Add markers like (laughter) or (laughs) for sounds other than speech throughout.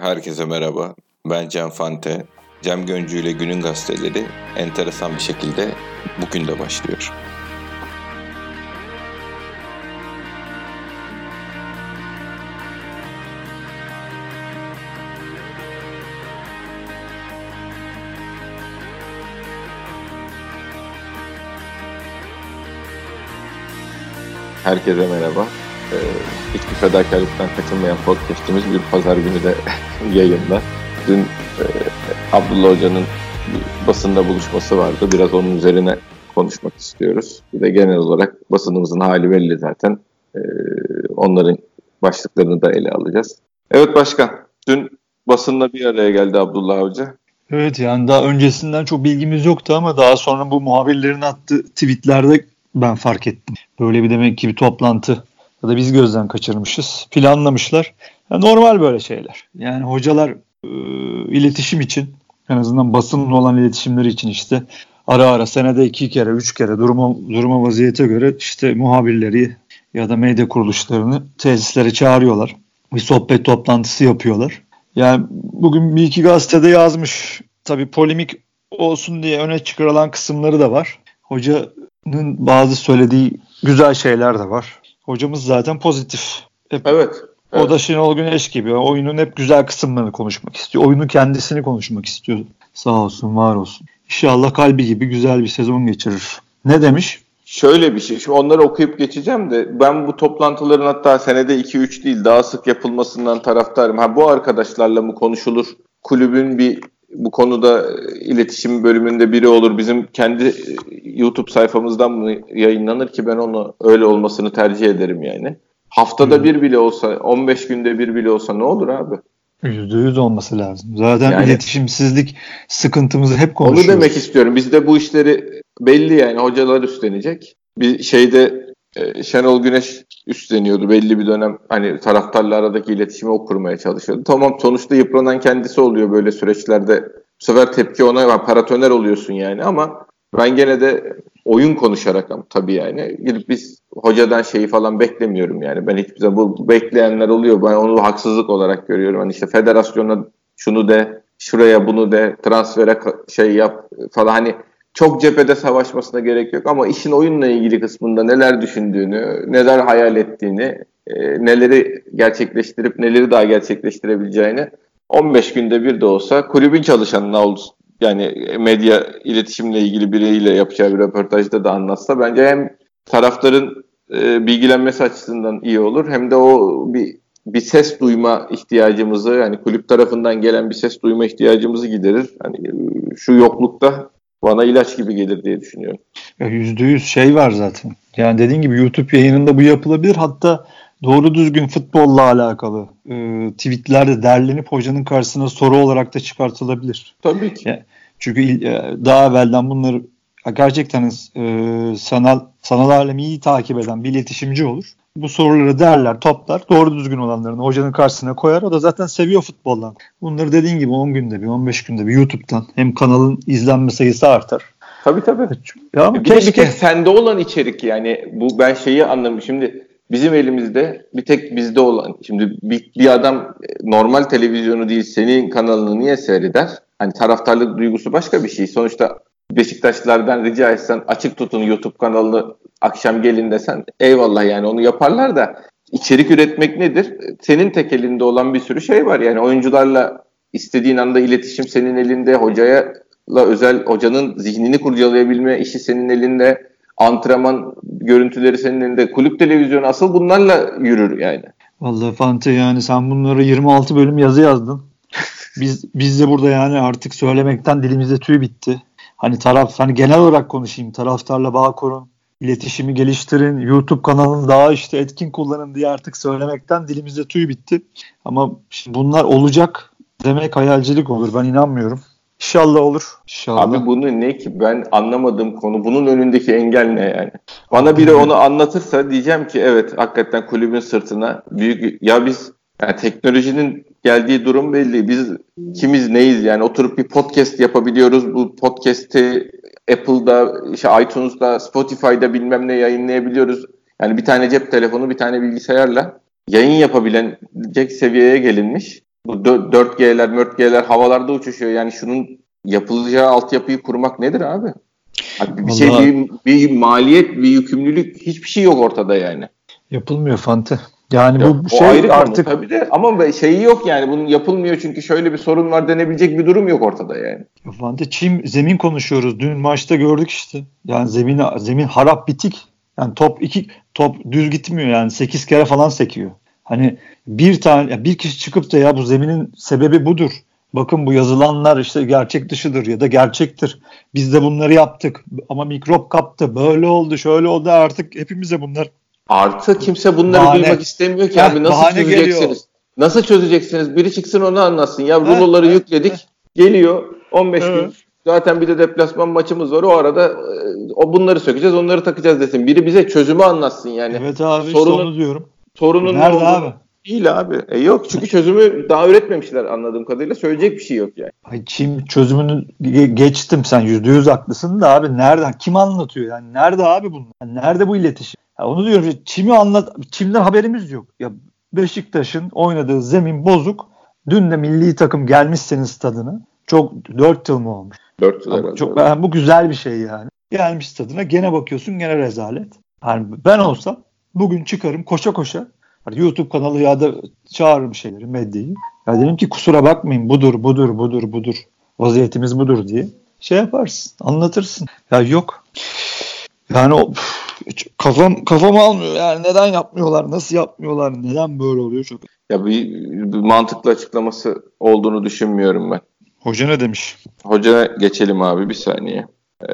Herkese merhaba. Ben Cem Fante. Cem Göncü ile Günün Gazeteleri enteresan bir şekilde bugün de başlıyor. Herkese merhaba. Ee, hiçbir fedakarlıktan kaçınmayan podcastimiz bir pazar günü de (laughs) yayında. Dün e, Abdullah Hoca'nın basında buluşması vardı. Biraz onun üzerine konuşmak istiyoruz. Bir de genel olarak basınımızın hali belli zaten. Ee, onların başlıklarını da ele alacağız. Evet başkan, dün basınla bir araya geldi Abdullah Hoca. Evet yani daha öncesinden çok bilgimiz yoktu ama daha sonra bu muhabirlerin attığı tweetlerde ben fark ettim. Böyle bir demek ki bir toplantı ya da biz gözden kaçırmışız. Planlamışlar. Yani normal böyle şeyler. Yani hocalar e, iletişim için en azından basınla olan iletişimleri için işte ara ara senede iki kere, üç kere duruma, duruma vaziyete göre işte muhabirleri ya da medya kuruluşlarını tesislere çağırıyorlar. Bir sohbet toplantısı yapıyorlar. Yani bugün bir iki gazetede yazmış. Tabii polemik olsun diye öne çıkarılan kısımları da var. Hocanın bazı söylediği güzel şeyler de var. Hocamız zaten pozitif. Hep, evet. Evet. O da Şenol Güneş gibi. Oyunun hep güzel kısımlarını konuşmak istiyor. Oyunun kendisini konuşmak istiyor. Sağ olsun, var olsun. İnşallah kalbi gibi güzel bir sezon geçirir. Ne demiş? Şöyle bir şey. Şimdi onları okuyup geçeceğim de ben bu toplantıların hatta senede 2-3 değil daha sık yapılmasından taraftarım. Ha bu arkadaşlarla mı konuşulur? Kulübün bir bu konuda iletişim bölümünde biri olur. Bizim kendi YouTube sayfamızdan mı yayınlanır ki ben onu öyle olmasını tercih ederim yani. Haftada hmm. bir bile olsa, 15 günde bir bile olsa ne olur abi? Yüzde yüz olması lazım. Zaten yani, iletişimsizlik sıkıntımızı hep konuşuyoruz. Onu demek istiyorum. Bizde bu işleri belli yani hocalar üstlenecek. Bir şeyde e, Şenol Güneş üstleniyordu belli bir dönem. Hani taraftarla aradaki iletişimi o kurmaya çalışıyordu. Tamam sonuçta yıpranan kendisi oluyor böyle süreçlerde. Bu sefer tepki ona paratoner oluyorsun yani ama ben gene de oyun konuşarak tabii yani gidip biz hocadan şeyi falan beklemiyorum yani. Ben hiçbir zaman bu bekleyenler oluyor. Ben onu haksızlık olarak görüyorum. Hani işte federasyona şunu de, şuraya bunu de, transfere şey yap falan hani çok cephede savaşmasına gerek yok ama işin oyunla ilgili kısmında neler düşündüğünü, neler hayal ettiğini, e, neleri gerçekleştirip neleri daha gerçekleştirebileceğini 15 günde bir de olsa kulübün çalışanına olsun yani medya iletişimle ilgili biriyle yapacağı bir röportajda da anlatsa bence hem taraftarın e, bilgilenmesi açısından iyi olur hem de o bir bir ses duyma ihtiyacımızı yani kulüp tarafından gelen bir ses duyma ihtiyacımızı giderir. Hani e, şu yoklukta bana ilaç gibi gelir diye düşünüyorum. Yüzde yüz şey var zaten. Yani dediğin gibi YouTube yayınında bu yapılabilir. Hatta doğru düzgün futbolla alakalı e, tweetler de derlenip hocanın karşısına soru olarak da çıkartılabilir. Tabii ki. Yani, çünkü e, daha evvelden bunları gerçekten e, sanal sanal alemi iyi takip eden bir iletişimci olur. Bu soruları derler, toplar. Doğru düzgün olanlarını hocanın karşısına koyar. O da zaten seviyor futboldan. Bunları dediğin gibi 10 günde bir, 15 günde bir YouTube'dan hem kanalın izlenme sayısı artar. Tabii tabii. Ya ama bir keşke... de bir tek sende olan içerik yani bu ben şeyi anlamışım. Şimdi bizim elimizde bir tek bizde olan şimdi bir, bir adam normal televizyonu değil senin kanalını niye seyreder? Hani taraftarlık duygusu başka bir şey. Sonuçta Beşiktaşlılardan rica etsen açık tutun YouTube kanalını akşam gelin desen eyvallah yani onu yaparlar da içerik üretmek nedir? Senin tek elinde olan bir sürü şey var. Yani oyuncularla istediğin anda iletişim senin elinde, hocaya özel hocanın zihnini kurcalayabilme işi senin elinde, antrenman görüntüleri senin elinde, kulüp televizyonu asıl bunlarla yürür yani. Vallahi Fante yani sen bunları 26 bölüm yazı yazdın. Biz biz de burada yani artık söylemekten dilimizde tüy bitti. Hani taraf hani genel olarak konuşayım. Taraftarla bağ kurun, iletişimi geliştirin, YouTube kanalını daha işte etkin kullanın diye artık söylemekten dilimizde tüy bitti. Ama bunlar olacak demek hayalcilik olur. Ben inanmıyorum. İnşallah olur. İnşallah. Abi bunu ne ki ben anlamadığım konu bunun önündeki engel ne yani? Bana biri onu anlatırsa diyeceğim ki evet hakikaten kulübün sırtına büyük ya biz yani teknolojinin geldiği durum belli. Biz kimiz neyiz yani oturup bir podcast yapabiliyoruz. Bu podcast'i Apple'da, işte iTunes'da, Spotify'da bilmem ne yayınlayabiliyoruz. Yani bir tane cep telefonu, bir tane bilgisayarla yayın yapabilecek seviyeye gelinmiş. Bu 4G'ler, 4G'ler havalarda uçuşuyor. Yani şunun yapılacağı altyapıyı kurmak nedir abi? abi bir şey bir, bir maliyet, bir yükümlülük hiçbir şey yok ortada yani. Yapılmıyor Fante. Yani ya, bu şey ayrı artık konu, tabii de ama şeyi yok yani bunun yapılmıyor çünkü şöyle bir sorun var denebilecek bir durum yok ortada yani. Fante çim zemin konuşuyoruz. Dün maçta gördük işte. Yani zemin zemin harap bitik. Yani top iki top düz gitmiyor yani 8 kere falan sekiyor. Hani bir tane bir kişi çıkıp da ya bu zeminin sebebi budur. Bakın bu yazılanlar işte gerçek dışıdır ya da gerçektir. Biz de bunları yaptık ama mikrop kaptı. Böyle oldu, şöyle oldu artık hepimize bunlar. Artı kimse bunları bahane. duymak istemiyor ki abi nasıl çözeceksiniz? Geliyor. Nasıl çözeceksiniz? Biri çıksın onu anlatsın. Ya ruloları yükledik. Geliyor 15 evet. gün. Zaten bir de deplasman maçımız var. O arada e, o bunları sökeceğiz, onları takacağız desin. Biri bize çözümü anlatsın yani. Evet abi sorunun, işte onu diyorum. Sorunun Nerede ne abi? Değil abi. E yok çünkü çözümü daha üretmemişler anladığım kadarıyla. Söyleyecek bir şey yok yani. Ay Çin çözümünü geçtim sen yüzde yüz haklısın da abi nereden kim anlatıyor yani nerede abi bunlar? Yani nerede bu iletişim? Ya onu diyorum Çim'i anlat Çim'den haberimiz yok. Ya Beşiktaş'ın oynadığı zemin bozuk. Dün de milli takım gelmişseniz tadını. Çok dört yıl mı olmuş? Dört yıl herhalde. Çok, yani bu güzel bir şey yani. Gelmiş tadına gene bakıyorsun gene rezalet. Yani ben olsam bugün çıkarım koşa koşa Hani YouTube kanalı ya da çağırırım şeyleri, medyayı. Ya dedim ki kusura bakmayın budur, budur, budur, budur. Vaziyetimiz budur diye. Şey yaparsın, anlatırsın. Ya yok. Yani o kafam kafam almıyor. Yani neden yapmıyorlar, nasıl yapmıyorlar, neden böyle oluyor çok. Ya bir, bir mantıklı açıklaması olduğunu düşünmüyorum ben. Hoca ne demiş? Hoca geçelim abi bir saniye. Ee,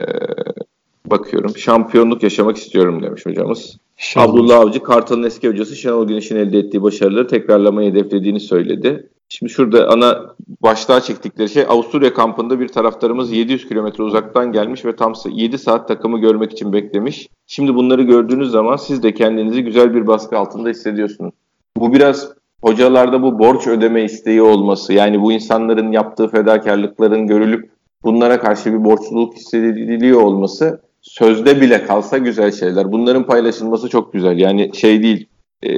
bakıyorum. Şampiyonluk yaşamak istiyorum demiş hocamız. İnşallah. Abdullah Avcı, Kartal'ın eski hocası Şenol Güneş'in elde ettiği başarıları tekrarlamayı hedeflediğini söyledi. Şimdi şurada ana başlığa çektikleri şey Avusturya kampında bir taraftarımız 700 kilometre uzaktan gelmiş ve tam 7 saat takımı görmek için beklemiş. Şimdi bunları gördüğünüz zaman siz de kendinizi güzel bir baskı altında hissediyorsunuz. Bu biraz hocalarda bu borç ödeme isteği olması yani bu insanların yaptığı fedakarlıkların görülüp bunlara karşı bir borçluluk hissediliyor olması sözde bile kalsa güzel şeyler. Bunların paylaşılması çok güzel. Yani şey değil. E,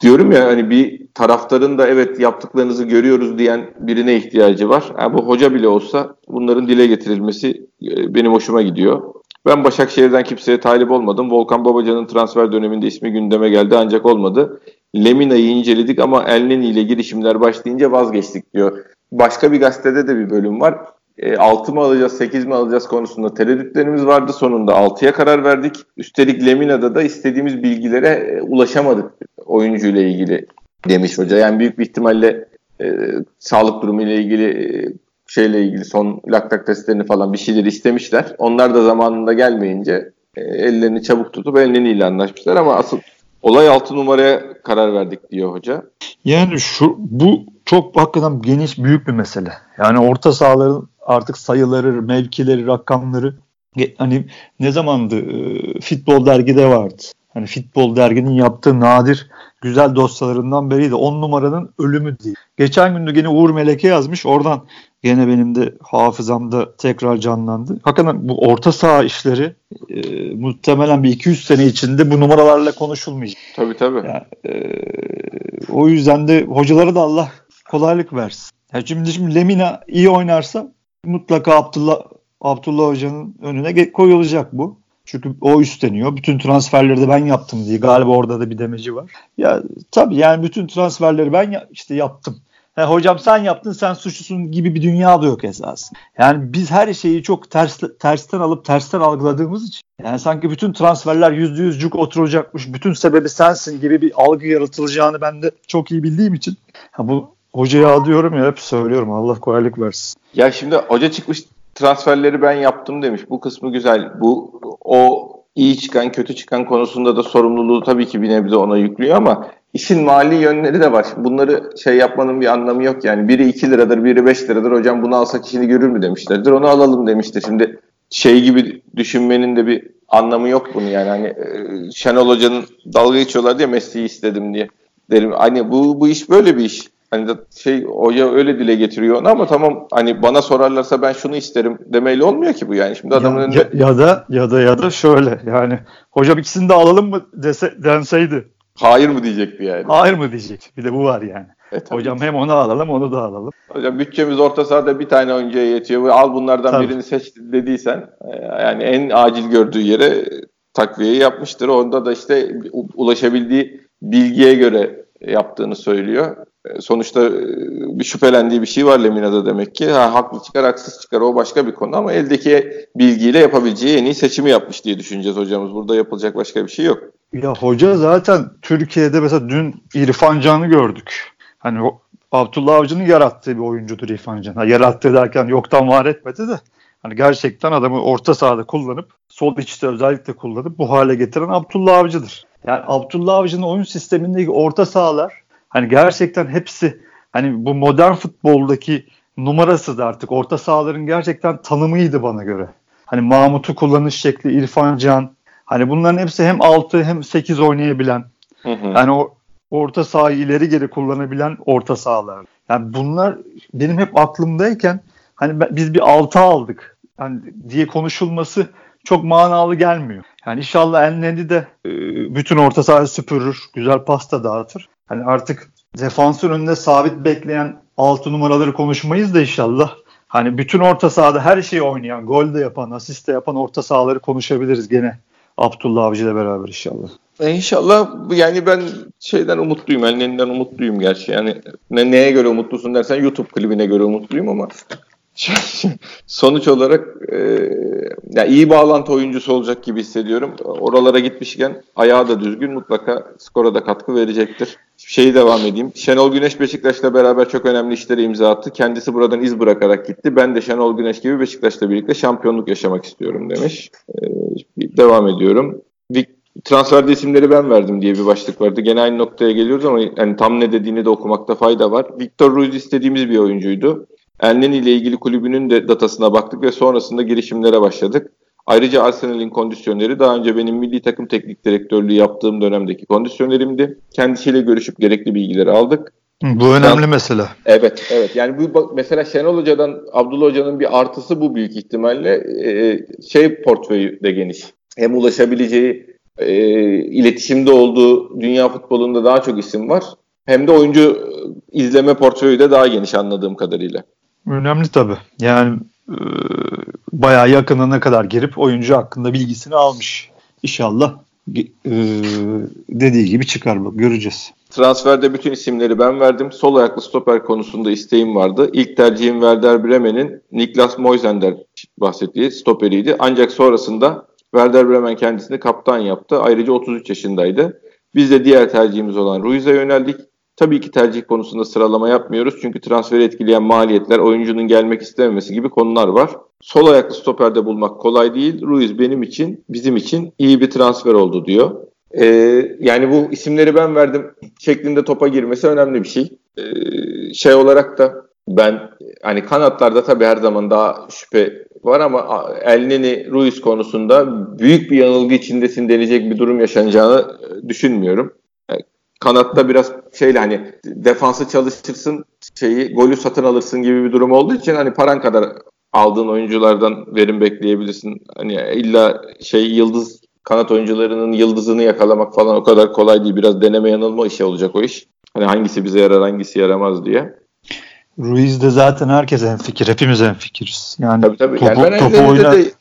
diyorum ya hani bir taraftarın da evet yaptıklarınızı görüyoruz diyen birine ihtiyacı var. Yani bu hoca bile olsa bunların dile getirilmesi e, benim hoşuma gidiyor. Ben Başakşehir'den kimseye talip olmadım. Volkan Babacan'ın transfer döneminde ismi gündeme geldi ancak olmadı. Lemina'yı inceledik ama Elneni ile girişimler başlayınca vazgeçtik diyor. Başka bir gazetede de bir bölüm var e, 6 mı alacağız 8 mi alacağız konusunda tereddütlerimiz vardı. Sonunda 6'ya karar verdik. Üstelik Lemina'da da istediğimiz bilgilere e, ulaşamadık oyuncuyla ilgili demiş hoca. Yani büyük bir ihtimalle e, sağlık durumu ile ilgili e, şeyle ilgili son laktak testlerini falan bir şeyler istemişler. Onlar da zamanında gelmeyince e, ellerini çabuk tutup ile anlaşmışlar ama asıl olay 6 numaraya karar verdik diyor hoca. Yani şu bu çok hakikaten geniş büyük bir mesele. Yani orta sahaların artık sayıları, mevkileri, rakamları hani ne zamandı e, futbol dergide vardı. Hani futbol derginin yaptığı nadir güzel dosyalarından biriydi. 10 numaranın ölümü diye. Geçen günde gene Uğur Meleke yazmış. Oradan gene benim de hafızamda tekrar canlandı. Hakikaten bu orta saha işleri e, muhtemelen bir 200 sene içinde bu numaralarla konuşulmayacak. Tabii tabii. Yani, e, o yüzden de hocalara da Allah kolaylık versin. Ya şimdi, şimdi Lemina iyi oynarsa mutlaka Abdullah Abdullah Hoca'nın önüne koyulacak bu. Çünkü o üstleniyor. Bütün transferleri de ben yaptım diye. Galiba orada da bir demeci var. Ya tabii yani bütün transferleri ben ya, işte yaptım. He, hocam sen yaptın sen suçlusun gibi bir dünya da yok esas. Yani biz her şeyi çok ters, tersten alıp tersten algıladığımız için yani sanki bütün transferler yüzde yüz cuk oturacakmış, bütün sebebi sensin gibi bir algı yaratılacağını ben de çok iyi bildiğim için ha, bu hocaya diyorum ya hep söylüyorum Allah kolaylık versin. Ya şimdi hoca çıkmış transferleri ben yaptım demiş. Bu kısmı güzel. Bu o iyi çıkan kötü çıkan konusunda da sorumluluğu tabii ki bir nebze ona yüklüyor ama işin mali yönleri de var. Bunları şey yapmanın bir anlamı yok yani. Biri 2 liradır, biri 5 liradır. Hocam bunu alsak işini görür mü demişlerdir. Onu alalım demiştir. Şimdi şey gibi düşünmenin de bir anlamı yok bunu yani. Hani e, Şenol Hoca'nın dalga geçiyorlar diye Messi'yi istedim diye. Derim hani bu bu iş böyle bir iş. Hani şey hoca öyle dile getiriyor onu ama tamam hani bana sorarlarsa ben şunu isterim demeyle olmuyor ki bu yani. Şimdi adamın ya, önünde... ya, ya da ya da ya da şöyle yani hocam ikisini de alalım mı dese, denseydi Hayır mı diyecekti yani? Hayır mı diyecek. Bir de bu var yani. E, Hocam hem onu alalım onu da alalım. Hocam bütçemiz orta sahada bir tane oyuncuya yetiyor. Al bunlardan tabii. birini seç dediysen e, yani en acil gördüğü yere takviyeyi yapmıştır. Onda da işte ulaşabildiği bilgiye göre yaptığını söylüyor. E, sonuçta e, bir şüphelendiği bir şey var Lemina'da demek ki. Ha, haklı çıkar, haksız çıkar o başka bir konu ama eldeki bilgiyle yapabileceği en iyi seçimi yapmış diye düşüneceğiz hocamız. Burada yapılacak başka bir şey yok. Ya hoca zaten Türkiye'de mesela dün İrfan Can'ı gördük. Hani Abdullah Avcı'nın yarattığı bir oyuncudur İrfan Can. Ha, yarattığı derken yoktan var etmedi de. Hani gerçekten adamı orta sahada kullanıp sol içte özellikle kullanıp bu hale getiren Abdullah Avcı'dır. Yani Abdullah Avcı'nın oyun sistemindeki orta sahalar hani gerçekten hepsi hani bu modern futboldaki numarası da artık orta sahaların gerçekten tanımıydı bana göre. Hani Mahmut'u kullanış şekli, İrfan Can. Hani bunların hepsi hem 6 hem 8 oynayabilen. Hı hı. Yani o orta sahayı ileri geri kullanabilen orta sahalar. Yani bunlar benim hep aklımdayken hani biz bir 6 aldık yani diye konuşulması çok manalı gelmiyor. Yani inşallah Elneni de e, bütün orta sahayı süpürür, güzel pasta dağıtır. Hani artık defansın önünde sabit bekleyen 6 numaraları konuşmayız da inşallah. Hani bütün orta sahada her şeyi oynayan, gol de yapan, asist de yapan orta sahaları konuşabiliriz gene. Abdullah Avcı ile beraber inşallah. E inşallah yani ben şeyden umutluyum, Elneni'den umutluyum gerçi. Yani ne, neye göre umutlusun dersen YouTube klibine göre umutluyum ama (laughs) sonuç olarak e, ya iyi bağlantı oyuncusu olacak gibi hissediyorum. Oralara gitmişken ayağı da düzgün mutlaka skora da katkı verecektir. Şeyi devam edeyim. Şenol Güneş Beşiktaş'la beraber çok önemli işlere imza attı. Kendisi buradan iz bırakarak gitti. Ben de Şenol Güneş gibi Beşiktaş'la birlikte şampiyonluk yaşamak istiyorum demiş. Ee, devam ediyorum. Transferde isimleri ben verdim diye bir başlık vardı. Gene aynı noktaya geliyoruz ama yani tam ne dediğini de okumakta fayda var. Victor Ruiz istediğimiz bir oyuncuydu. Elneni ile ilgili kulübünün de datasına baktık ve sonrasında girişimlere başladık. Ayrıca Arsenal'in kondisyoneri daha önce benim milli takım teknik direktörlüğü yaptığım dönemdeki kondisyonerimdi. Kendisiyle görüşüp gerekli bilgileri aldık. Bu önemli Sen, mesele. Evet, evet. Yani bu mesela Şenol Hoca'dan Abdullah Hoca'nın bir artısı bu büyük ihtimalle e, şey portföyü de geniş. Hem ulaşabileceği e, iletişimde olduğu dünya futbolunda daha çok isim var. Hem de oyuncu izleme portföyü de daha geniş anladığım kadarıyla. Önemli tabii. Yani e, bayağı yakınına kadar girip oyuncu hakkında bilgisini almış. İnşallah e, dediği gibi çıkar bak göreceğiz. Transferde bütün isimleri ben verdim. Sol ayaklı stoper konusunda isteğim vardı. İlk tercihim Werder Bremen'in Niklas Moisender bahsettiği stoperiydi. Ancak sonrasında Werder Bremen kendisini kaptan yaptı. Ayrıca 33 yaşındaydı. Biz de diğer tercihimiz olan Ruiz'e yöneldik. Tabii ki tercih konusunda sıralama yapmıyoruz. Çünkü transferi etkileyen maliyetler, oyuncunun gelmek istememesi gibi konular var. Sol ayaklı stoperde bulmak kolay değil. Ruiz benim için, bizim için iyi bir transfer oldu diyor. Ee, yani bu isimleri ben verdim şeklinde topa girmesi önemli bir şey. Ee, şey olarak da ben hani kanatlarda tabii her zaman daha şüphe var ama Elneni Ruiz konusunda büyük bir yanılgı içindesin denecek bir durum yaşanacağını düşünmüyorum kanatta biraz şeyle hani defansı çalışırsın şeyi golü satın alırsın gibi bir durum olduğu için hani paran kadar aldığın oyunculardan verim bekleyebilirsin. Hani illa şey yıldız kanat oyuncularının yıldızını yakalamak falan o kadar kolay değil. Biraz deneme yanılma işi olacak o iş. Hani hangisi bize yarar hangisi yaramaz diye. Ruiz de zaten herkes en fikir. Hepimiz en fikiriz. Yani tabii, tabii. Topu, yani ben topu oynar... de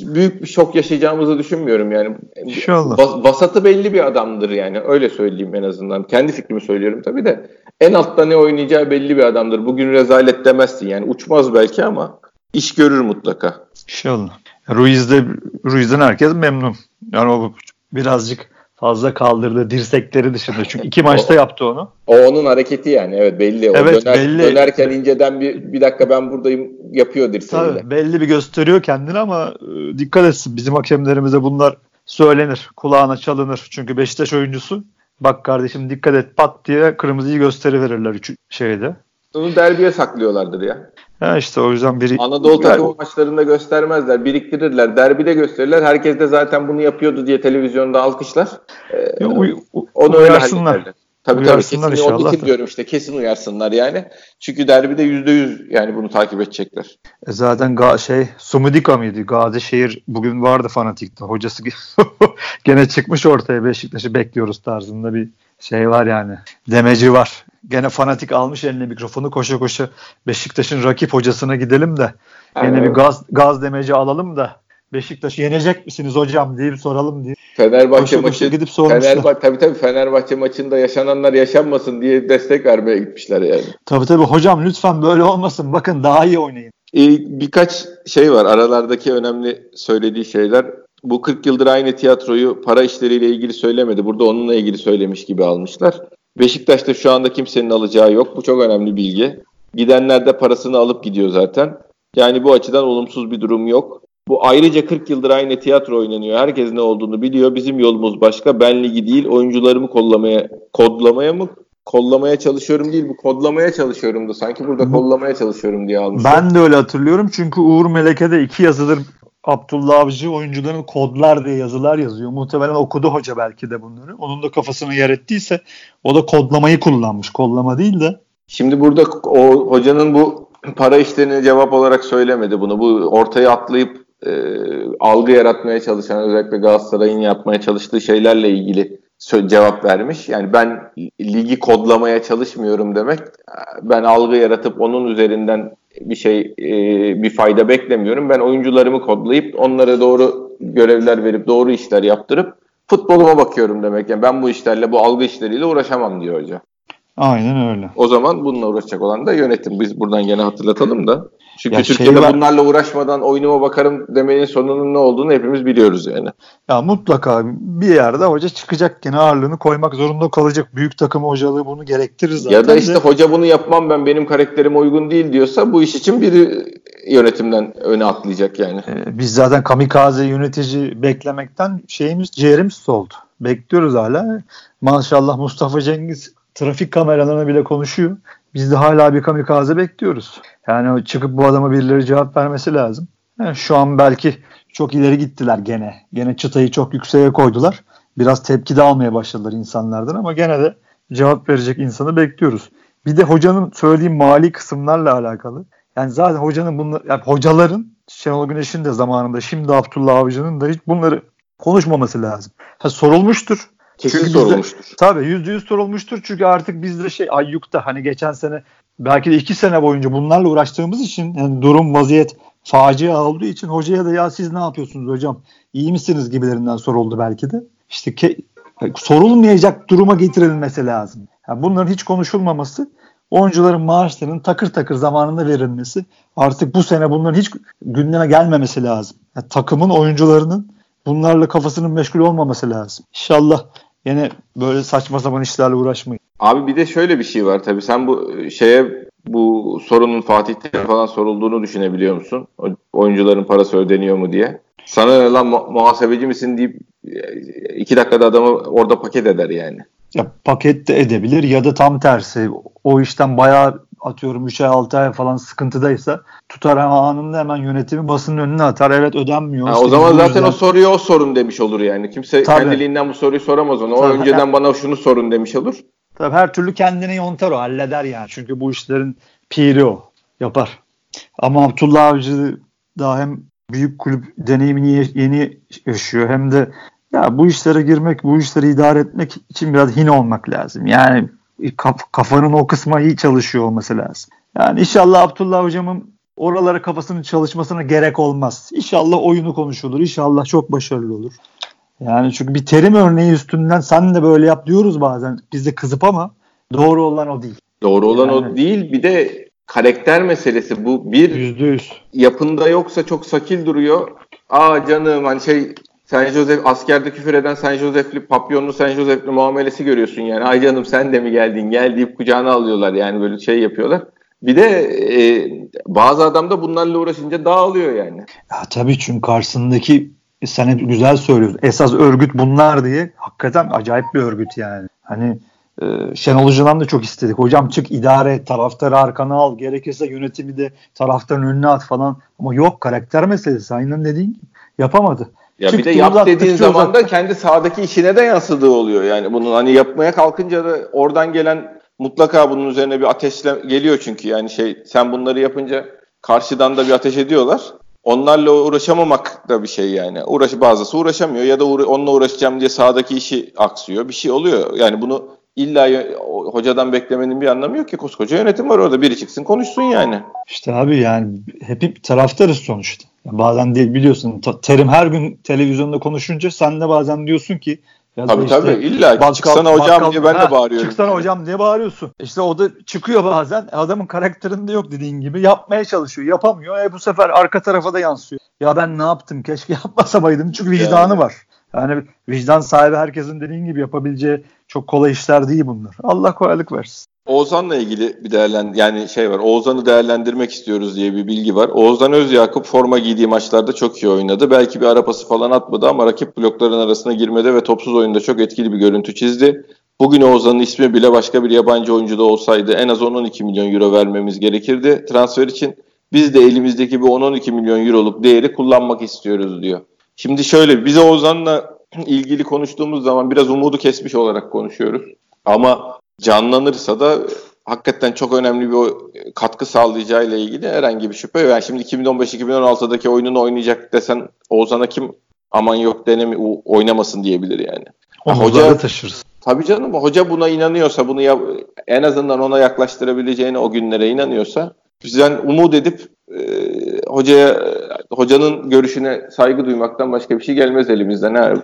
büyük bir şok yaşayacağımızı düşünmüyorum yani. İnşallah. Vas, vasatı belli bir adamdır yani öyle söyleyeyim en azından. Kendi fikrimi söylüyorum tabii de. En altta ne oynayacağı belli bir adamdır. Bugün rezalet demezsin yani uçmaz belki ama iş görür mutlaka. İnşallah. Ruiz'de Ruiz'den herkes memnun. Yani o birazcık fazla kaldırdı dirsekleri dışında. Çünkü iki (laughs) maçta o, yaptı onu. O onun hareketi yani evet belli. O evet döner, belli. Dönerken inceden bir, bir dakika ben buradayım yapıyor dirseğiyle. Tabii belli bir gösteriyor kendini ama e, dikkat etsin. Bizim hakemlerimize bunlar söylenir. Kulağına çalınır. Çünkü Beşiktaş oyuncusu bak kardeşim dikkat et pat diye kırmızıyı gösteri verirler şeyde. Onu derbiye saklıyorlardır ya. Ya işte o yüzden biri... Anadolu takımı maçlarında göstermezler. Biriktirirler. Derbide gösterirler. Herkes de zaten bunu yapıyordu diye televizyonda alkışlar. Ee, ya, uy, onu öyle halletlerler. Tabii Uyarsınlar tabii kesin. Onun için diyorum işte kesin uyarsınlar yani. Çünkü derbide yüzde yüz yani bunu takip edecekler. E zaten ga şey Sumudika mıydı? Gazişehir bugün vardı fanatikte. Hocası (laughs) gene çıkmış ortaya Beşiktaş'ı bekliyoruz tarzında bir şey var yani. Demeci var. Gene fanatik almış eline mikrofonu koşa koşa Beşiktaş'ın rakip hocasına gidelim de gene bir gaz gaz demeci alalım da Beşiktaş'ı yenecek misiniz hocam deyip soralım diye. Fenerbahçe maçı gidip Fenerbahçe tabii tabii Fenerbahçe maçında yaşananlar yaşanmasın diye destek vermeye gitmişler yani. Tabii tabii hocam lütfen böyle olmasın. Bakın daha iyi oynayın. Ee, birkaç şey var aralardaki önemli söylediği şeyler. Bu 40 yıldır aynı tiyatroyu para işleriyle ilgili söylemedi. Burada onunla ilgili söylemiş gibi almışlar. Beşiktaş'ta şu anda kimsenin alacağı yok. Bu çok önemli bilgi. Gidenler de parasını alıp gidiyor zaten. Yani bu açıdan olumsuz bir durum yok. Bu ayrıca 40 yıldır aynı tiyatro oynanıyor. Herkes ne olduğunu biliyor. Bizim yolumuz başka. Ben ligi değil, oyuncularımı kollamaya, kodlamaya mı kollamaya çalışıyorum değil bu kodlamaya çalışıyorum da sanki burada kollamaya çalışıyorum diye almışlar. Ben de öyle hatırlıyorum çünkü Uğur Meleke'de iki yazıdır Abdullah Avcı oyuncuların kodlar diye yazılar yazıyor. Muhtemelen okudu hoca belki de bunları. Onun da kafasını yer ettiyse o da kodlamayı kullanmış. Kodlama değil de. Şimdi burada o hocanın bu para işlerini cevap olarak söylemedi bunu. Bu ortaya atlayıp e, algı yaratmaya çalışan özellikle Galatasaray'ın yapmaya çalıştığı şeylerle ilgili cevap vermiş. Yani ben ligi kodlamaya çalışmıyorum demek. Ben algı yaratıp onun üzerinden bir şey e, bir fayda beklemiyorum. Ben oyuncularımı kodlayıp onlara doğru görevler verip doğru işler yaptırıp futboluma bakıyorum demek. Yani ben bu işlerle bu algı işleriyle uğraşamam diyor hoca. Aynen öyle. O zaman bununla uğraşacak olan da yönetim. Biz buradan gene hatırlatalım da. Çünkü ya Türkiye'de şey var, bunlarla uğraşmadan oyunuma bakarım demenin sonunun ne olduğunu hepimiz biliyoruz yani. Ya mutlaka bir yerde hoca çıkacak gene ağırlığını koymak zorunda kalacak. Büyük takım hocalığı bunu gerektirir zaten. Ya da işte de. hoca bunu yapmam ben benim karakterime uygun değil diyorsa bu iş için biri yönetimden öne atlayacak yani. Ee, biz zaten kamikaze yönetici beklemekten şeyimiz ciğerimiz soldu. Bekliyoruz hala. Maşallah Mustafa Cengiz trafik kameralarına bile konuşuyor. Biz de hala bir kamikaze bekliyoruz. Yani çıkıp bu adama birileri cevap vermesi lazım. Yani şu an belki çok ileri gittiler gene. Gene çıtayı çok yükseğe koydular. Biraz tepki de almaya başladılar insanlardan ama gene de cevap verecek insanı bekliyoruz. Bir de hocanın söylediğim mali kısımlarla alakalı. Yani zaten hocanın bunlar, yani hocaların Şenol Güneş'in de zamanında şimdi Abdullah Avcı'nın da hiç bunları konuşmaması lazım. Ha, sorulmuştur. Kesin çünkü sorulmuştur. Tabii yüzde yüz sorulmuştur çünkü artık bizde şey Ayyuk'ta hani geçen sene belki de iki sene boyunca bunlarla uğraştığımız için yani durum vaziyet facia olduğu için hocaya da ya siz ne yapıyorsunuz hocam iyi misiniz gibilerinden soruldu belki de. İşte ke- sorulmayacak duruma getirilmesi lazım. Yani bunların hiç konuşulmaması oyuncuların maaşlarının takır takır zamanında verilmesi artık bu sene bunların hiç gündeme gelmemesi lazım. Yani takımın oyuncularının bunlarla kafasının meşgul olmaması lazım. İnşallah Yine böyle saçma sapan işlerle uğraşmayın. Abi bir de şöyle bir şey var tabii sen bu şeye bu sorunun Fatih'te falan sorulduğunu düşünebiliyor musun? O, oyuncuların parası ödeniyor mu diye. Sana ne lan muhasebeci misin deyip iki dakikada adamı orada paket eder yani. Ya paket de edebilir ya da tam tersi. O işten bayağı atıyorum 3 ay 6 ay falan sıkıntıdaysa tutar anında hemen yönetimi basının önüne atar. Evet ödenmiyor. Ha, o zaman zaten yüzden... o soruyu o sorun demiş olur yani. Kimse Tabii. kendiliğinden bu soruyu soramaz ona. O Tabii. önceden bana şunu sorun demiş olur. Tabii her türlü kendini yontar o halleder yani. Çünkü bu işlerin piri o. Yapar. Ama Abdullah Avcı daha hem büyük kulüp deneyimini yeni yaşıyor hem de ya bu işlere girmek, bu işleri idare etmek için biraz hin olmak lazım. Yani kaf, kafanın o kısma iyi çalışıyor olması lazım. Yani inşallah Abdullah hocamın oralara kafasının çalışmasına gerek olmaz. İnşallah oyunu konuşulur. İnşallah çok başarılı olur. Yani çünkü bir terim örneği üstünden sen de böyle yap diyoruz bazen. Biz de kızıp ama doğru olan o değil. Doğru olan yani, o değil. Bir de karakter meselesi bu. Bir %100. yapında yoksa çok sakil duruyor. Aa canım hani şey Saint Joseph askerde küfür eden Saint Joseph'li papyonlu Saint Joseph'li muamelesi görüyorsun yani. Ay canım sen de mi geldin gel deyip kucağına alıyorlar yani böyle şey yapıyorlar. Bir de e, bazı adam da bunlarla uğraşınca dağılıyor yani. Ya tabii çünkü karşısındaki sen hep güzel söylüyorsun. Esas örgüt bunlar diye. Hakikaten acayip bir örgüt yani. Hani e, Şenol Hoca'dan da çok istedik. Hocam çık idare et, taraftarı arkana al. Gerekirse yönetimi de taraftarın önüne at falan. Ama yok karakter meselesi. Aynen dediğin gibi. Yapamadı. Ya bir de yap dediğin zaman da kendi sahadaki işine de yansıdığı oluyor yani bunun hani yapmaya kalkınca da oradan gelen mutlaka bunun üzerine bir ateşle geliyor çünkü yani şey sen bunları yapınca karşıdan da bir ateş ediyorlar. Onlarla uğraşamamak da bir şey yani. Uğraşı bazısı uğraşamıyor ya da uğra- onunla uğraşacağım diye sahadaki işi aksıyor. Bir şey oluyor. Yani bunu illa hocadan beklemenin bir anlamı yok ki. Koskoca yönetim var orada. Biri çıksın konuşsun yani. İşte abi yani hep taraftarız sonuçta. Bazen değil biliyorsun terim her gün televizyonda konuşunca sen de bazen diyorsun ki ya tabii işte, tabii illa bakkal, çıksana hocam bakkal, diye ben ha, de bağırıyorum. Çıksana hocam diye bağırıyorsun. İşte o da çıkıyor bazen adamın karakterinde yok dediğin gibi yapmaya çalışıyor yapamıyor. E bu sefer arka tarafa da yansıyor. Ya ben ne yaptım keşke yapmasamaydım çünkü vicdanı yani. var. Yani vicdan sahibi herkesin dediğin gibi yapabileceği çok kolay işler değil bunlar. Allah kolaylık versin. Oğuzhan'la ilgili bir değerlen yani şey var. Oğuzhan'ı değerlendirmek istiyoruz diye bir bilgi var. Oğuzhan Özyakup forma giydiği maçlarda çok iyi oynadı. Belki bir arapası falan atmadı ama rakip blokların arasına girmede ve topsuz oyunda çok etkili bir görüntü çizdi. Bugün Oğuzhan'ın ismi bile başka bir yabancı oyuncuda olsaydı en az 12 milyon euro vermemiz gerekirdi transfer için. Biz de elimizdeki bu 10-12 milyon euroluk değeri kullanmak istiyoruz diyor. Şimdi şöyle biz Oğuzhan'la ilgili konuştuğumuz zaman biraz umudu kesmiş olarak konuşuyoruz. Ama canlanırsa da hakikaten çok önemli bir katkı sağlayacağıyla ilgili herhangi bir şüphe yok. Yani şimdi 2015-2016'daki oyununu oynayacak desen Oğuzhan'a kim aman yok denemi oynamasın diyebilir yani. Onu hoca taşırız. Tabii canım hoca buna inanıyorsa bunu ya, en azından ona yaklaştırabileceğine o günlere inanıyorsa bizden umut edip e, hocaya hocanın görüşüne saygı duymaktan başka bir şey gelmez elimizden. Ha.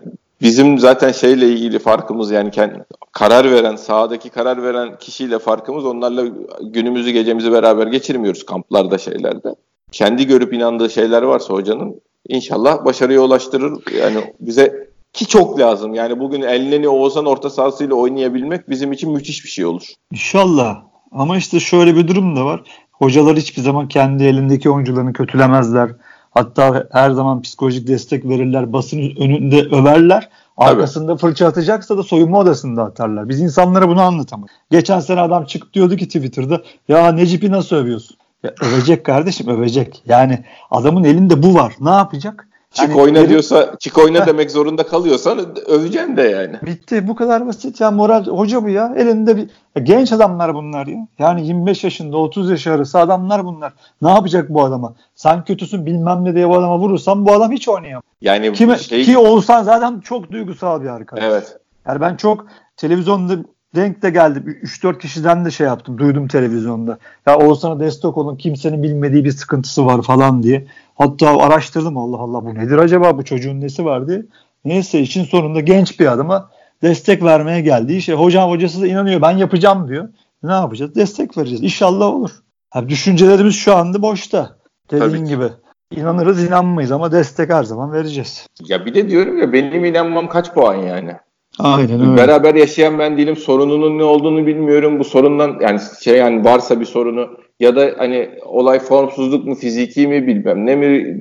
Bizim zaten şeyle ilgili farkımız yani kendi, karar veren, sahadaki karar veren kişiyle farkımız onlarla günümüzü gecemizi beraber geçirmiyoruz kamplarda şeylerde. Kendi görüp inandığı şeyler varsa hocanın inşallah başarıya ulaştırır. Yani bize ki çok lazım. Yani bugün Elneni Oğuzhan orta sahasıyla oynayabilmek bizim için müthiş bir şey olur. İnşallah. Ama işte şöyle bir durum da var. Hocalar hiçbir zaman kendi elindeki oyuncularını kötülemezler. Hatta her zaman psikolojik destek verirler. Basın önünde överler. Arkasında Tabii. fırça atacaksa da soyunma odasında atarlar. Biz insanlara bunu anlatamayız. Geçen sene adam çık diyordu ki Twitter'da ya Necip'i nasıl övüyorsun? Ya övecek kardeşim övecek. Yani adamın elinde bu var. Ne yapacak? Çık hani oyna diyorsa çık oyna demek zorunda kalıyorsan öveceksin de yani. Bitti bu kadar basit ya moral hoca bu ya elinde bir ya genç adamlar bunlar ya. Yani 25 yaşında 30 yaş arası adamlar bunlar. Ne yapacak bu adama? Sen kötüsün bilmem ne diye bu adama vurursan bu adam hiç oynayamaz. Yani Kime, şey... ki olsan zaten çok duygusal bir arkadaş. Evet. Yani ben çok televizyonda denk de geldim. 3-4 kişiden de şey yaptım. Duydum televizyonda. Ya Oğuzhan'a destek olun. Kimsenin bilmediği bir sıkıntısı var falan diye. Hatta araştırdım Allah Allah bu nedir acaba bu çocuğun nesi var diye. Neyse için sonunda genç bir adama destek vermeye geldi. şey hocam hocası da inanıyor ben yapacağım diyor. Ne yapacağız? Destek vereceğiz. İnşallah olur. Yani düşüncelerimiz şu anda boşta. Dediğin gibi. İnanırız inanmayız ama destek her zaman vereceğiz. Ya bir de diyorum ya benim inanmam kaç puan yani? Aynen öyle. Beraber yaşayan ben değilim. Sorununun ne olduğunu bilmiyorum. Bu sorundan yani şey yani varsa bir sorunu ya da hani olay formsuzluk mu fiziki mi bilmem ne mi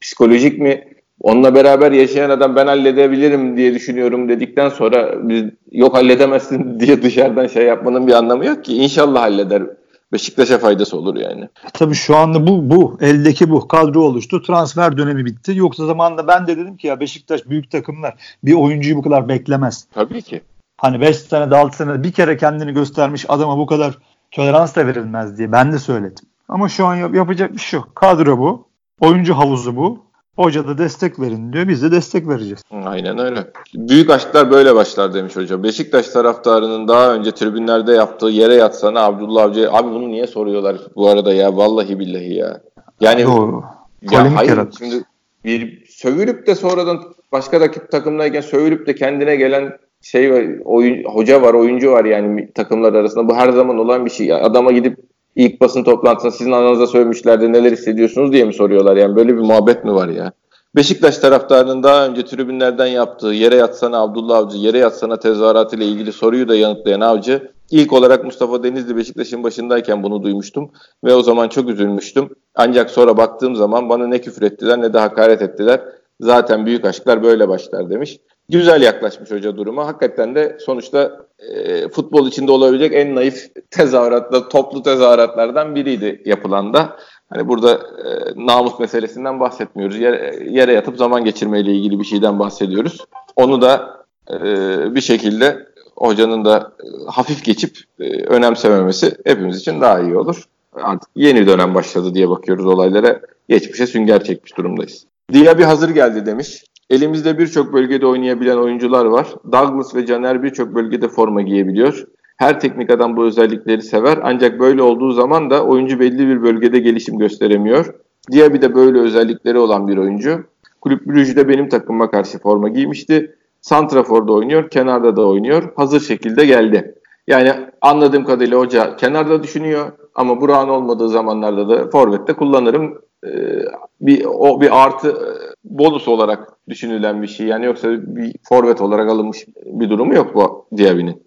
psikolojik mi onunla beraber yaşayan adam ben halledebilirim diye düşünüyorum dedikten sonra biz yok halledemezsin (laughs) diye dışarıdan şey yapmanın bir anlamı yok ki. İnşallah halleder. Beşiktaş'a faydası olur yani. E, tabii şu anda bu bu eldeki bu kadro oluştu. Transfer dönemi bitti. Yoksa zamanında ben de dedim ki ya Beşiktaş büyük takımlar bir oyuncuyu bu kadar beklemez. Tabii ki. Hani 5 sene 6 sene bir kere kendini göstermiş adama bu kadar tolerans da verilmez diye ben de söyledim. Ama şu an yap- yapacak bir şey yok. Kadro bu. Oyuncu havuzu bu. Hoca da destek verin diyor. Biz de destek vereceğiz. Aynen öyle. Büyük aşklar böyle başlar demiş hocam. Beşiktaş taraftarının daha önce tribünlerde yaptığı yere yatsana Abdullah Avcı. Abi bunu niye soruyorlar bu arada ya? Vallahi billahi ya. Yani Doğru. Ya hayır yarat. şimdi bir sövülüp de sonradan başka rakip takımdayken sövülüp de kendine gelen şey var, oyun, hoca var, oyuncu var yani takımlar arasında. Bu her zaman olan bir şey. Adama gidip ilk basın toplantısında sizin aranızda söylemişlerdi neler hissediyorsunuz diye mi soruyorlar yani böyle bir muhabbet mi var ya? Beşiktaş taraftarının daha önce tribünlerden yaptığı yere yatsana Abdullah Avcı, yere yatsana tezahüratı ile ilgili soruyu da yanıtlayan Avcı, ilk olarak Mustafa Denizli Beşiktaş'ın başındayken bunu duymuştum ve o zaman çok üzülmüştüm. Ancak sonra baktığım zaman bana ne küfür ettiler ne de hakaret ettiler. Zaten büyük aşklar böyle başlar demiş. Güzel yaklaşmış hoca duruma. Hakikaten de sonuçta e, futbol içinde olabilecek en naif tezahüratla, toplu tezahüratlardan biriydi yapılan da. Hani burada e, namus meselesinden bahsetmiyoruz. Yere, yere yatıp zaman geçirmeyle ilgili bir şeyden bahsediyoruz. Onu da e, bir şekilde hocanın da e, hafif geçip e, önemsememesi hepimiz için daha iyi olur. Artık yeni dönem başladı diye bakıyoruz olaylara. Geçmişe sünger çekmiş durumdayız. Diaby hazır geldi demiş. Elimizde birçok bölgede oynayabilen oyuncular var. Douglas ve Caner birçok bölgede forma giyebiliyor. Her teknik adam bu özellikleri sever ancak böyle olduğu zaman da oyuncu belli bir bölgede gelişim gösteremiyor. Diaby de böyle özellikleri olan bir oyuncu. Kulüp Brugge'de benim takımıma karşı forma giymişti. Santrafor'da oynuyor, kenarda da oynuyor. Hazır şekilde geldi. Yani anladığım kadarıyla hoca kenarda düşünüyor ama Burak'ın olmadığı zamanlarda da forvette kullanırım. Ee, bir o bir artı bonus olarak düşünülen bir şey. Yani yoksa bir forvet olarak alınmış bir durumu yok bu Diaby'nin.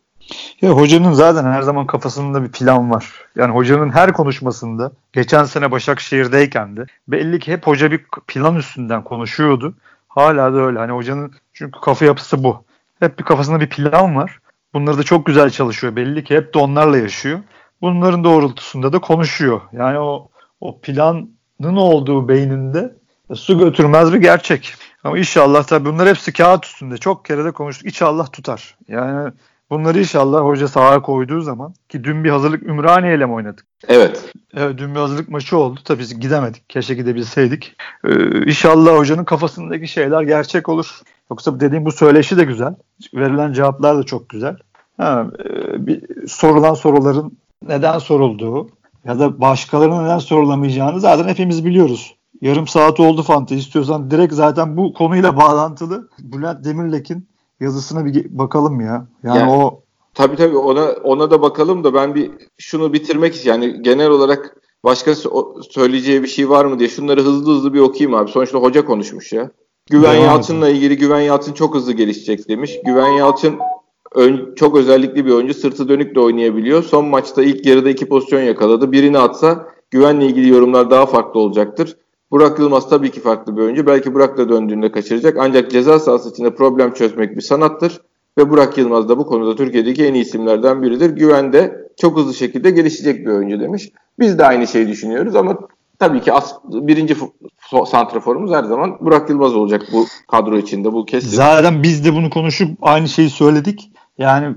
Ya hocanın zaten her zaman kafasında bir plan var. Yani hocanın her konuşmasında geçen sene Başakşehir'deyken de belli ki hep hoca bir plan üstünden konuşuyordu. Hala da öyle. Hani hocanın çünkü kafa yapısı bu. Hep bir kafasında bir plan var. Bunları da çok güzel çalışıyor. Belli ki hep de onlarla yaşıyor. Bunların doğrultusunda da konuşuyor. Yani o o planın olduğu beyninde su götürmez bir gerçek. Ama inşallah tabii bunlar hepsi kağıt üstünde. Çok kere de konuştuk. İnşallah tutar. Yani bunları inşallah hoca sahaya koyduğu zaman ki dün bir hazırlık Ümraniye ile mi oynadık? Evet. Evet dün bir hazırlık maçı oldu. Tabii biz gidemedik. Keşke gidebilseydik. Ee, inşallah hocanın kafasındaki şeyler gerçek olur. Yoksa dediğim bu söyleşi de güzel. Verilen cevaplar da çok güzel. Ha, e, bir sorulan soruların neden sorulduğu ya da başkalarına neden sorulamayacağını zaten hepimiz biliyoruz. Yarım saat oldu Fanta. İstiyorsan direkt zaten bu konuyla (laughs) bağlantılı Bülent Demirlek'in yazısına bir bakalım ya. Yani, yani o Tabii tabii ona ona da bakalım da ben bir şunu bitirmek istiyorum. Yani genel olarak başka söyleyeceği bir şey var mı diye şunları hızlı hızlı bir okuyayım abi. Sonuçta hoca konuşmuş ya. Güven Devam Yalçın'la ilgili Güven Yalçın çok hızlı gelişecek demiş. Güven Yalçın ön, çok özellikli bir oyuncu. Sırtı dönük de oynayabiliyor. Son maçta ilk yarıda iki pozisyon yakaladı. Birini atsa güvenle ilgili yorumlar daha farklı olacaktır. Burak Yılmaz tabii ki farklı bir oyuncu. Belki Burak da döndüğünde kaçıracak. Ancak ceza sahası içinde problem çözmek bir sanattır. Ve Burak Yılmaz da bu konuda Türkiye'deki en iyi isimlerden biridir. Güvende çok hızlı şekilde gelişecek bir oyuncu demiş. Biz de aynı şeyi düşünüyoruz ama tabii ki as, birinci santraforumuz her zaman Burak Yılmaz olacak bu kadro içinde. Bu kesin. Zaten biz de bunu konuşup aynı şeyi söyledik. Yani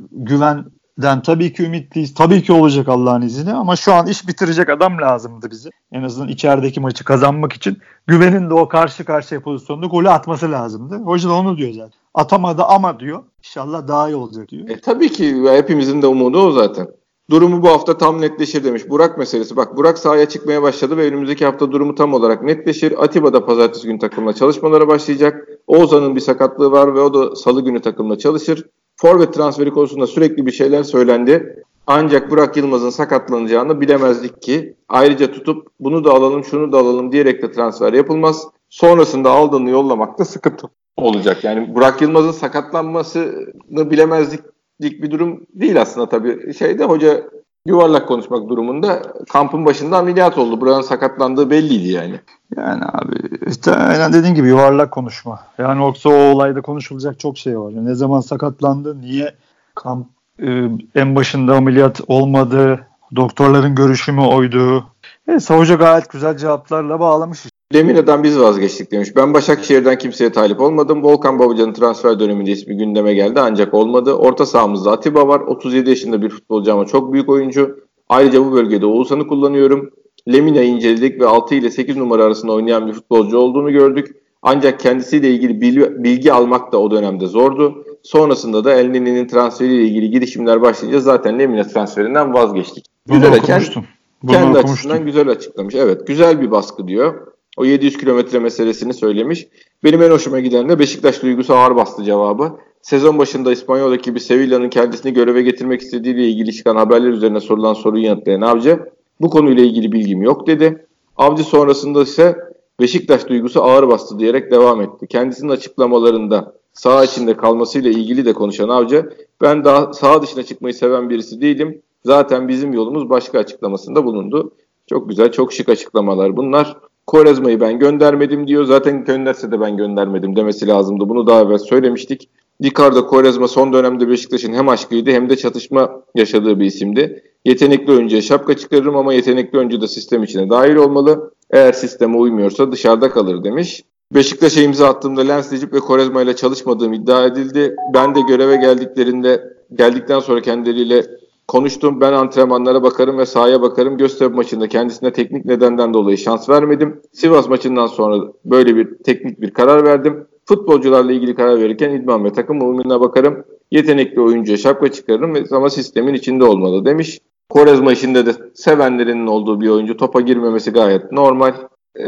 güvenden tabii ki ümitliyiz. Tabii ki olacak Allah'ın izniyle ama şu an iş bitirecek adam lazımdı bize. En azından içerideki maçı kazanmak için güvenin de o karşı karşıya pozisyonda golü atması lazımdı. Hoca da onu diyor zaten. Atamadı ama diyor. İnşallah daha iyi olacak diyor. E, tabii ki hepimizin de umudu o zaten. Durumu bu hafta tam netleşir demiş. Burak meselesi. Bak Burak sahaya çıkmaya başladı ve önümüzdeki hafta durumu tam olarak netleşir. Atiba da pazartesi günü takımla çalışmalara başlayacak. Oğuzhan'ın bir sakatlığı var ve o da salı günü takımla çalışır. Forvet transferi konusunda sürekli bir şeyler söylendi. Ancak Burak Yılmaz'ın sakatlanacağını bilemezdik ki. Ayrıca tutup bunu da alalım şunu da alalım diyerek de transfer yapılmaz. Sonrasında aldığını yollamakta sıkıntı olacak. Yani Burak Yılmaz'ın sakatlanmasını bilemezdik bir durum değil aslında tabii. Şeyde hoca yuvarlak konuşmak durumunda kampın başında ameliyat oldu. Buranın sakatlandığı belliydi yani. Yani abi işte aynen dediğin gibi yuvarlak konuşma. Yani yoksa o olayda konuşulacak çok şey var. Ne zaman sakatlandı, niye kamp e, en başında ameliyat olmadı, doktorların görüşümü oydu. Neyse hoca gayet güzel cevaplarla bağlamış. Lemina'dan biz vazgeçtik demiş. Ben Başakşehir'den kimseye talip olmadım. Volkan Babacan'ın transfer döneminde ismi gündeme geldi ancak olmadı. Orta sahamızda Atiba var. 37 yaşında bir futbolcu ama çok büyük oyuncu. Ayrıca bu bölgede Oğuzhan'ı kullanıyorum. Lemina'yı inceledik ve 6 ile 8 numara arasında oynayan bir futbolcu olduğunu gördük. Ancak kendisiyle ilgili bilgi, bilgi almak da o dönemde zordu. Sonrasında da El Neni'nin transferiyle ilgili girişimler başlayınca zaten Lemina transferinden vazgeçtik. Bunu güzel okumuştum. Bunu kendi okumuştum. açısından güzel açıklamış. Evet güzel bir baskı diyor. O 700 kilometre meselesini söylemiş. Benim en hoşuma giden de Beşiktaş duygusu ağır bastı cevabı. Sezon başında İspanyol'daki bir Sevilla'nın kendisini göreve getirmek istediğiyle ilgili çıkan haberler üzerine sorulan soruyu yanıtlayan Avcı, bu konuyla ilgili bilgim yok dedi. Avcı sonrasında ise Beşiktaş duygusu ağır bastı diyerek devam etti. Kendisinin açıklamalarında sağ içinde kalmasıyla ilgili de konuşan Avcı, ben daha sağ dışına çıkmayı seven birisi değilim. Zaten bizim yolumuz başka açıklamasında bulundu. Çok güzel, çok şık açıklamalar bunlar. Korezma'yı ben göndermedim diyor. Zaten gönderse de ben göndermedim demesi lazımdı. Bunu daha evvel söylemiştik. Ricardo Quaresma son dönemde Beşiktaş'ın hem aşkıydı hem de çatışma yaşadığı bir isimdi. Yetenekli oyuncuya şapka çıkarırım ama yetenekli oyuncu da sistem içine dahil olmalı. Eğer sisteme uymuyorsa dışarıda kalır demiş. Beşiktaş'a imza attığımda Lens Necip ve Korezma ile çalışmadığım iddia edildi. Ben de göreve geldiklerinde geldikten sonra kendileriyle konuştum. Ben antrenmanlara bakarım ve sahaya bakarım. Göztepe maçında kendisine teknik nedenden dolayı şans vermedim. Sivas maçından sonra böyle bir teknik bir karar verdim. Futbolcularla ilgili karar verirken idman ve takım uyumuna bakarım. Yetenekli oyuncuya şapka çıkarırım ve ama sistemin içinde olmalı demiş. Korezma işinde de sevenlerinin olduğu bir oyuncu. Topa girmemesi gayet normal. Ee,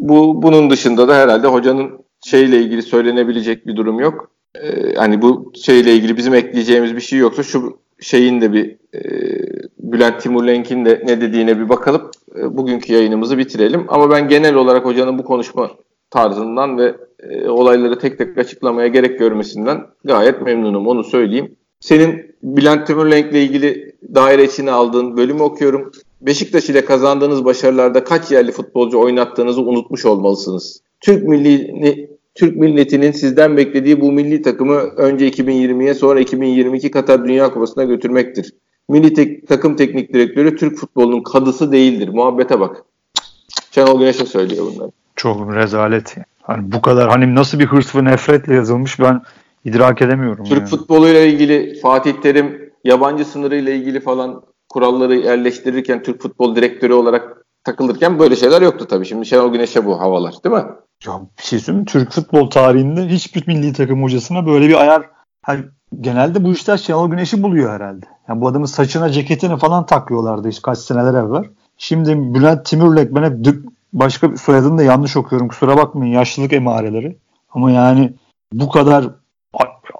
bu bunun dışında da herhalde hocanın şeyle ilgili söylenebilecek bir durum yok. Ee, hani bu şeyle ilgili bizim ekleyeceğimiz bir şey yoksa şu şeyin de bir e, Bülent Timurlenk'in de ne dediğine bir bakalım. E, bugünkü yayınımızı bitirelim. Ama ben genel olarak hocanın bu konuşma tarzından ve e, olayları tek tek açıklamaya gerek görmesinden gayet memnunum onu söyleyeyim. Senin Bülent Timurlenk'le ilgili daire içine aldığın bölümü okuyorum. Beşiktaş ile kazandığınız başarılarda kaç yerli futbolcu oynattığınızı unutmuş olmalısınız. Türk milli Türk milletinin sizden beklediği bu milli takımı önce 2020'ye sonra 2022 Katar Dünya Kupası'na götürmektir. Milli tek, takım teknik direktörü Türk futbolunun kadısı değildir. Muhabbete bak. Şenol Güneş'e söylüyor bunları. Çok rezalet. Hani bu kadar hani nasıl bir hırs ve nefretle yazılmış ben idrak edemiyorum. Türk yani. futboluyla ilgili Fatih Terim yabancı sınırıyla ilgili falan kuralları yerleştirirken Türk futbol direktörü olarak takılırken böyle şeyler yoktu tabii. Şimdi Şenol Güneş'e bu havalar değil mi? Ya bir şey söyleyeyim Türk futbol tarihinde hiçbir milli takım hocasına böyle bir ayar hani genelde bu işler Şenol Güneş'i buluyor herhalde. Yani bu adamın saçına ceketini falan takıyorlardı işte kaç seneler evvel. Şimdi Bülent Timurlek ben hep başka bir soyadını da yanlış okuyorum kusura bakmayın yaşlılık emareleri. Ama yani bu kadar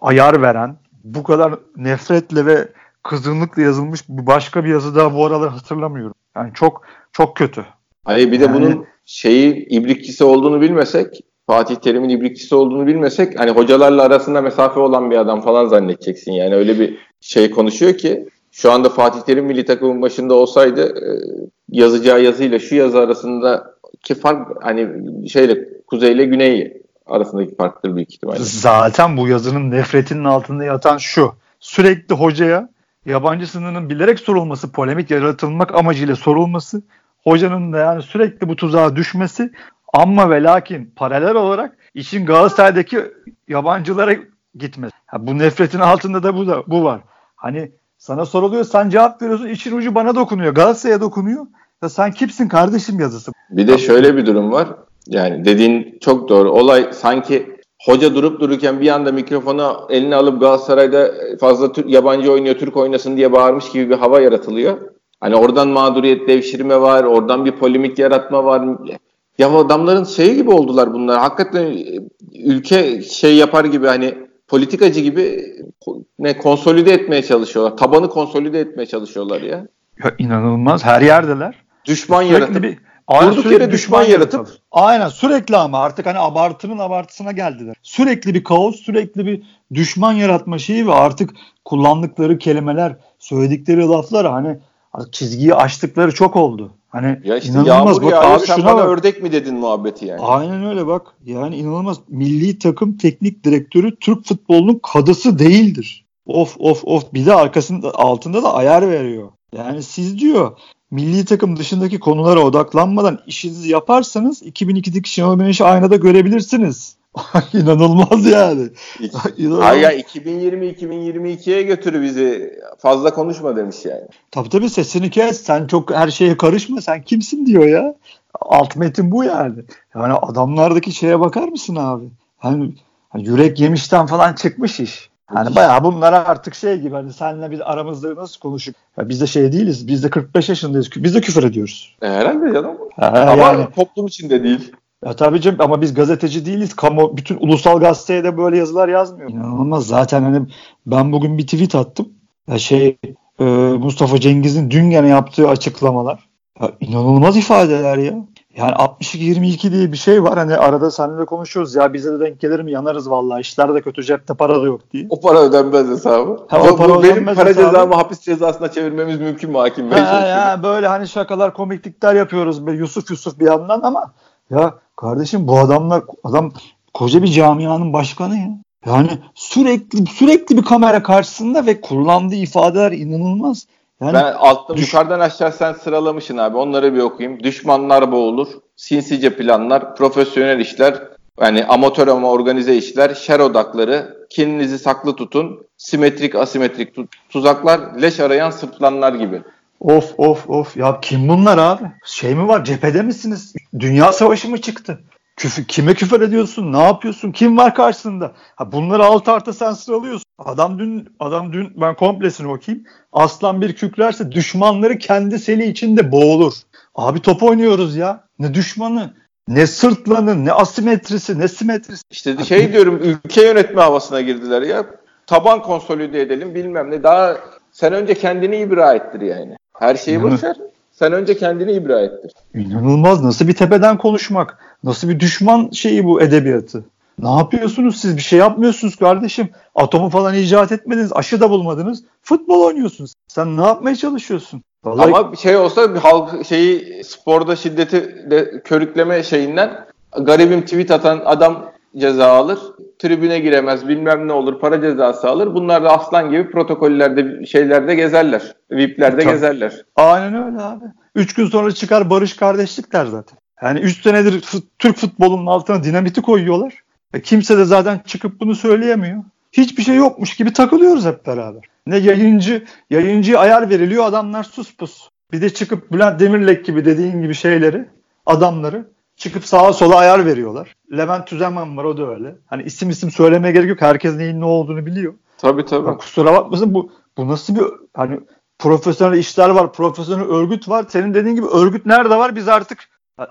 ayar veren, bu kadar nefretle ve kızgınlıkla yazılmış başka bir yazı daha bu aralar hatırlamıyorum. Yani çok çok kötü. Hayır bir de yani, bunun şeyi ibrikçisi olduğunu bilmesek Fatih Terim'in ibrikçisi olduğunu bilmesek hani hocalarla arasında mesafe olan bir adam falan zannedeceksin. Yani öyle bir şey konuşuyor ki şu anda Fatih Terim milli takımın başında olsaydı e, yazacağı yazıyla şu yazı arasında ki fark hani şeyle kuzey ile güney arasındaki farktır büyük ihtimalle. Zaten bu yazının nefretinin altında yatan şu. Sürekli hocaya yabancı sınırının bilerek sorulması, polemik yaratılmak amacıyla sorulması, hocanın da yani sürekli bu tuzağa düşmesi ama ve lakin paralel olarak işin Galatasaray'daki yabancılara gitmesi. Ha, bu nefretin altında da bu da bu var. Hani sana soruluyor sen cevap veriyorsun için ucu bana dokunuyor. Galatasaray'a dokunuyor. Ya sen kimsin kardeşim yazısı. Bir de şöyle bir durum var. Yani dediğin çok doğru. Olay sanki hoca durup dururken bir anda mikrofonu eline alıp Galatasaray'da fazla Türk, yabancı oynuyor, Türk oynasın diye bağırmış gibi bir hava yaratılıyor. Hani oradan mağduriyet devşirme var, oradan bir polemik yaratma var. Ya adamların şey gibi oldular bunlar. Hakikaten ülke şey yapar gibi hani politikacı gibi ne konsolide etmeye çalışıyorlar. Tabanı konsolide etmeye çalışıyorlar ya. Ya inanılmaz. Her yerdeler. Düşman yaratıp bir Aynen Durduk yere düşman yaratıp aynen sürekli ama artık hani abartının abartısına geldiler. Sürekli bir kaos, sürekli bir düşman yaratma şeyi ve artık kullandıkları kelimeler, söyledikleri laflar hani çizgiyi aştıkları çok oldu. Hani ya işte inanılmaz bak yağıyor, abi sen şuna bana bak. ördek mi dedin muhabbeti yani. Aynen öyle bak. Yani inanılmaz. Milli takım teknik direktörü Türk futbolunun kadısı değildir. Of of of bir de arkasında altında da ayar veriyor. Yani siz diyor milli takım dışındaki konulara odaklanmadan işinizi yaparsanız 2002'deki Şenol Güneş'i aynada görebilirsiniz. (laughs) İnanılmaz yani. (laughs) İnanılmaz. Hayır ya 2020-2022'ye götürü bizi. Fazla konuşma demiş yani. Tabii tabii sesini kes. Sen çok her şeye karışma. Sen kimsin diyor ya. Alt metin bu yani. Yani adamlardaki şeye bakar mısın abi? Hani yürek yemişten falan çıkmış iş. Hani bayağı bunlara artık şey gibi hani senle biz aramızda nasıl konuşup biz de şey değiliz. Biz de 45 yaşındayız. Biz de küfür ediyoruz. E, herhalde canım. Ha, ama yani, toplum içinde değil. Ya tabii canım ama biz gazeteci değiliz. Kamu bütün ulusal gazeteye de böyle yazılar yazmıyor. İnanılmaz. Zaten hani ben bugün bir tweet attım. Ya şey e, Mustafa Cengiz'in dün gene yaptığı açıklamalar. Ya inanılmaz ifadeler ya. Yani 62-22 diye bir şey var. Hani arada seninle konuşuyoruz ya bize de denk gelir mi yanarız vallahi işler de kötü cepte para da yok diye. O para ödenmez hesabı. Ha, o para benim para hesabı. cezamı hapis cezasına çevirmemiz mümkün mü hakim bey? Ha, ya, böyle hani şakalar komiklikler yapıyoruz. Be, Yusuf Yusuf bir yandan ama ya kardeşim bu adamlar adam koca bir camianın başkanı ya. Yani sürekli sürekli bir kamera karşısında ve kullandığı ifadeler inanılmaz. Yani ben altta düş- yukarıdan aşağı sen sıralamışsın abi. Onları bir okuyayım. Düşmanlar boğulur. Sinsice planlar. Profesyonel işler. Yani amatör ama organize işler. Şer odakları. Kininizi saklı tutun. Simetrik asimetrik tu- tuzaklar. Leş arayan sırtlanlar gibi. Of of of ya kim bunlar abi? Şey mi var cephede misiniz? Dünya savaşı mı çıktı? Küfür, kime küfür ediyorsun? Ne yapıyorsun? Kim var karşısında? Ha bunları alt alta sen sıralıyorsun. Adam dün adam dün ben komplesini okuyayım. Aslan bir kükrerse düşmanları kendi seli içinde boğulur. Abi top oynuyoruz ya. Ne düşmanı? Ne sırtlanı, ne asimetrisi, ne simetrisi. İşte şey diyorum ülke yönetme havasına girdiler ya. Taban konsolide edelim bilmem ne. Daha sen önce kendini ibra ettir yani. Her şeyi boşver. Sen önce kendini ibra ettir. İnanılmaz. Nasıl bir tepeden konuşmak? Nasıl bir düşman şeyi bu edebiyatı? Ne yapıyorsunuz siz? Bir şey yapmıyorsunuz kardeşim. Atomu falan icat etmediniz. Aşı da bulmadınız. Futbol oynuyorsunuz. Sen ne yapmaya çalışıyorsun? Vallahi Ama bir şey olsa bir halk şeyi sporda şiddeti de körükleme şeyinden garibim tweet atan adam ceza alır. Tribüne giremez bilmem ne olur para cezası alır. Bunlar da aslan gibi protokollerde şeylerde gezerler. VIP'lerde Tabii. gezerler. aynen öyle abi. Üç gün sonra çıkar barış kardeşlik der zaten. Yani üç senedir fut- Türk futbolunun altına dinamiti koyuyorlar. E kimse de zaten çıkıp bunu söyleyemiyor. Hiçbir şey yokmuş gibi takılıyoruz hep beraber. Ne yayıncı, yayıncıya ayar veriliyor adamlar sus pus. Bir de çıkıp Bülent Demirlek gibi dediğin gibi şeyleri, adamları çıkıp sağa sola ayar veriyorlar. Levent Tüzenman var o da öyle. Hani isim isim söylemeye gerek yok. Herkes neyin ne olduğunu biliyor. Tabii tabii. Ya kusura bakmasın bu bu nasıl bir hani profesyonel işler var, profesyonel örgüt var. Senin dediğin gibi örgüt nerede var? Biz artık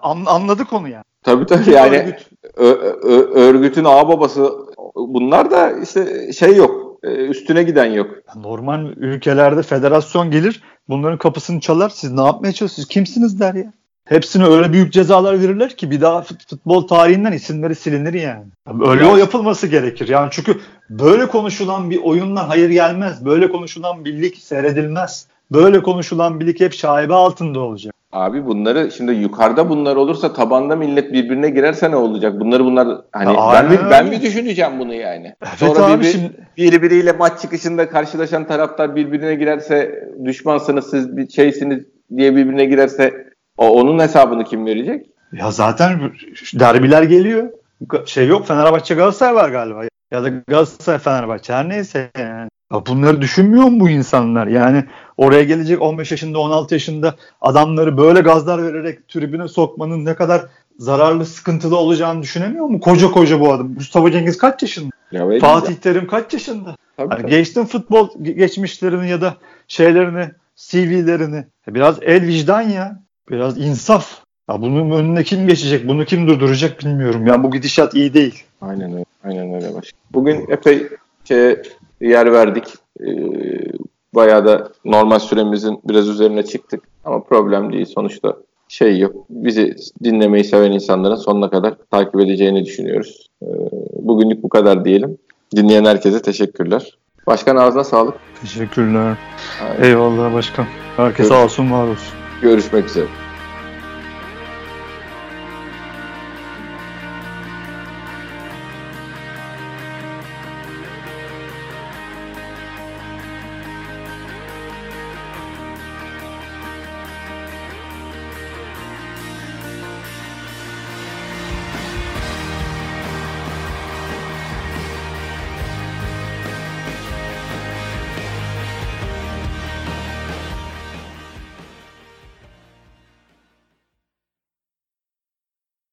an- anladık onu yani. Tabii tabii yani Örgüt. ö- ö- örgütün ağ babası bunlar da işte şey yok. e, Üstüne giden yok. Normal ülkelerde federasyon gelir, bunların kapısını çalar. Siz ne yapmaya çalışıyorsunuz? Kimsiniz der ya. Hepsine öyle büyük cezalar verirler ki bir daha fut- futbol tarihinden isimleri silinir yani. Öyle o yapılması gerekir. Yani çünkü böyle konuşulan bir oyundan hayır gelmez. Böyle konuşulan bir lig seyredilmez. Böyle konuşulan bir lig hep şaibe altında olacak. Abi bunları şimdi yukarıda bunlar olursa tabanda millet birbirine girerse ne olacak? Bunları bunlar hani Ya ben aynen mi, ben mi düşüneceğim bunu yani? Evet Sonra abi bir, şimdi birbiriyle maç çıkışında karşılaşan taraftar birbirine girerse düşmansınız siz bir şeysiniz diye birbirine girerse o onun hesabını kim verecek? ya zaten derbiler geliyor. Şey yok Fenerbahçe Galatasaray var galiba. Ya da Galatasaray Fenerbahçe her neyse yani. Ya bunları düşünmüyor mu bu insanlar? Yani oraya gelecek 15 yaşında 16 yaşında adamları böyle gazlar vererek tribüne sokmanın ne kadar zararlı sıkıntılı olacağını düşünemiyor mu? Koca koca bu adam. Mustafa Cengiz kaç yaşında? Ya Fatih Terim kaç yaşında? Tabii, tabii. geçtim futbol ge- geçmişlerini ya da şeylerini, CV'lerini. Biraz el vicdan ya. Biraz insaf. Ya bunun önüne kim geçecek? Bunu kim durduracak bilmiyorum. Ya bu gidişat iyi değil. Aynen öyle. Aynen öyle başka. Bugün epey şeye yer verdik. Ee, bayağı da normal süremizin biraz üzerine çıktık. Ama problem değil. Sonuçta şey yok. Bizi dinlemeyi seven insanların sonuna kadar takip edeceğini düşünüyoruz. Ee, bugünlük bu kadar diyelim. Dinleyen herkese teşekkürler. Başkan ağzına sağlık. Teşekkürler. Aynen. Eyvallah başkan. Herkes sağ olsun var olsun. Görüşmek üzere.